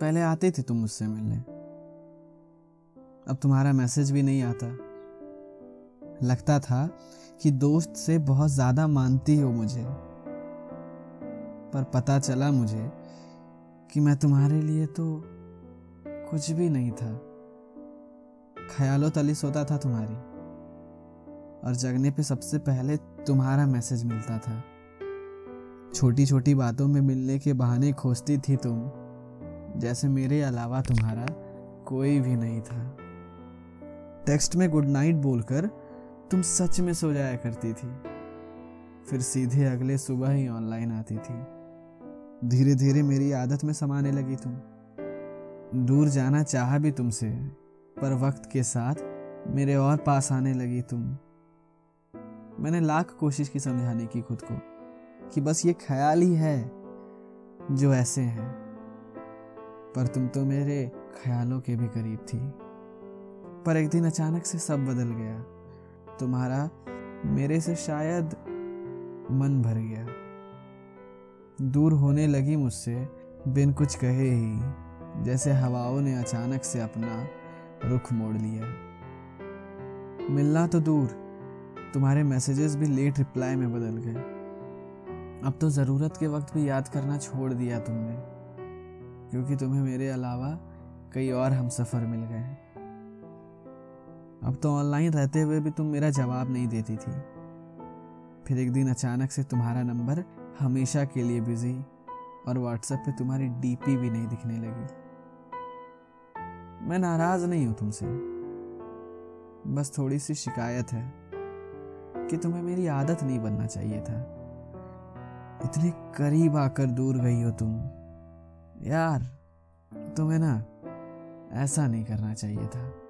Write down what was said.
पहले आते थे तुम मुझसे मिलने। अब तुम्हारा मैसेज भी नहीं आता। लगता था कि दोस्त से बहुत ज़्यादा मानती हो मुझे। पर पता चला मुझे कि मैं तुम्हारे लिए तो कुछ भी नहीं था। ख्यालों तली सोता था तुम्हारी। और जगने पे सबसे पहले तुम्हारा मैसेज मिलता था। छोटी छोटी बातों में मिलने के बहाने खोजती थी तुम। जैसे मेरे अलावा तुम्हारा कोई भी नहीं था। टेक्स्ट में गुड नाइट बोलकर तुम सच में सो जाया करती थी। फिर सीधे अगले सुबह ही ऑनलाइन आती थी। धीरे धीरे मेरी आदत में समाने लगी तुम। दूर जाना चाह भी तुमसे, पर वक्त के साथ मेरे और पास आने लगी तुम। मैंने लाख कोशिश की समझाने की खुद को, कि बस ये ख्याल ही है जो ऐसे हैं। पर तुम तो मेरे ख्यालों के भी करीब थी। पर एक दिन अचानक से सब बदल गया। तुम्हारा मेरे से शायद मन भर गया। दूर होने लगी मुझसे, बिन कुछ कहे ही, जैसे हवाओं ने अचानक से अपना रुख मोड़ लिया। मिलना तो दूर, तुम्हारे मैसेजेस भी लेट रिप्लाई में बदल गए। अब तो ज़रूरत के वक्त भी याद करना छोड़ दिया तुमने। क्योंकि तुम्हें मेरे अलावा कई और हम सफ़र मिल गए हैं। अब तो ऑनलाइन रहते हुए भी तुम मेरा जवाब नहीं देती थी। फिर एक दिन अचानक से तुम्हारा नंबर हमेशा के लिए बिज़ी और व्हाट्सएप पे तुम्हारी डीपी भी नहीं दिखने लगी। मैं नाराज़ नहीं हूँ तुमसे। बस थोड़ी सी शिकायत है कि तुम्हें मेरी आदत नहीं बनना चाहिए था। इतने करीब आकर दूर गई हो तुम। यार तुम्हें ना ऐसा नहीं करना चाहिए था।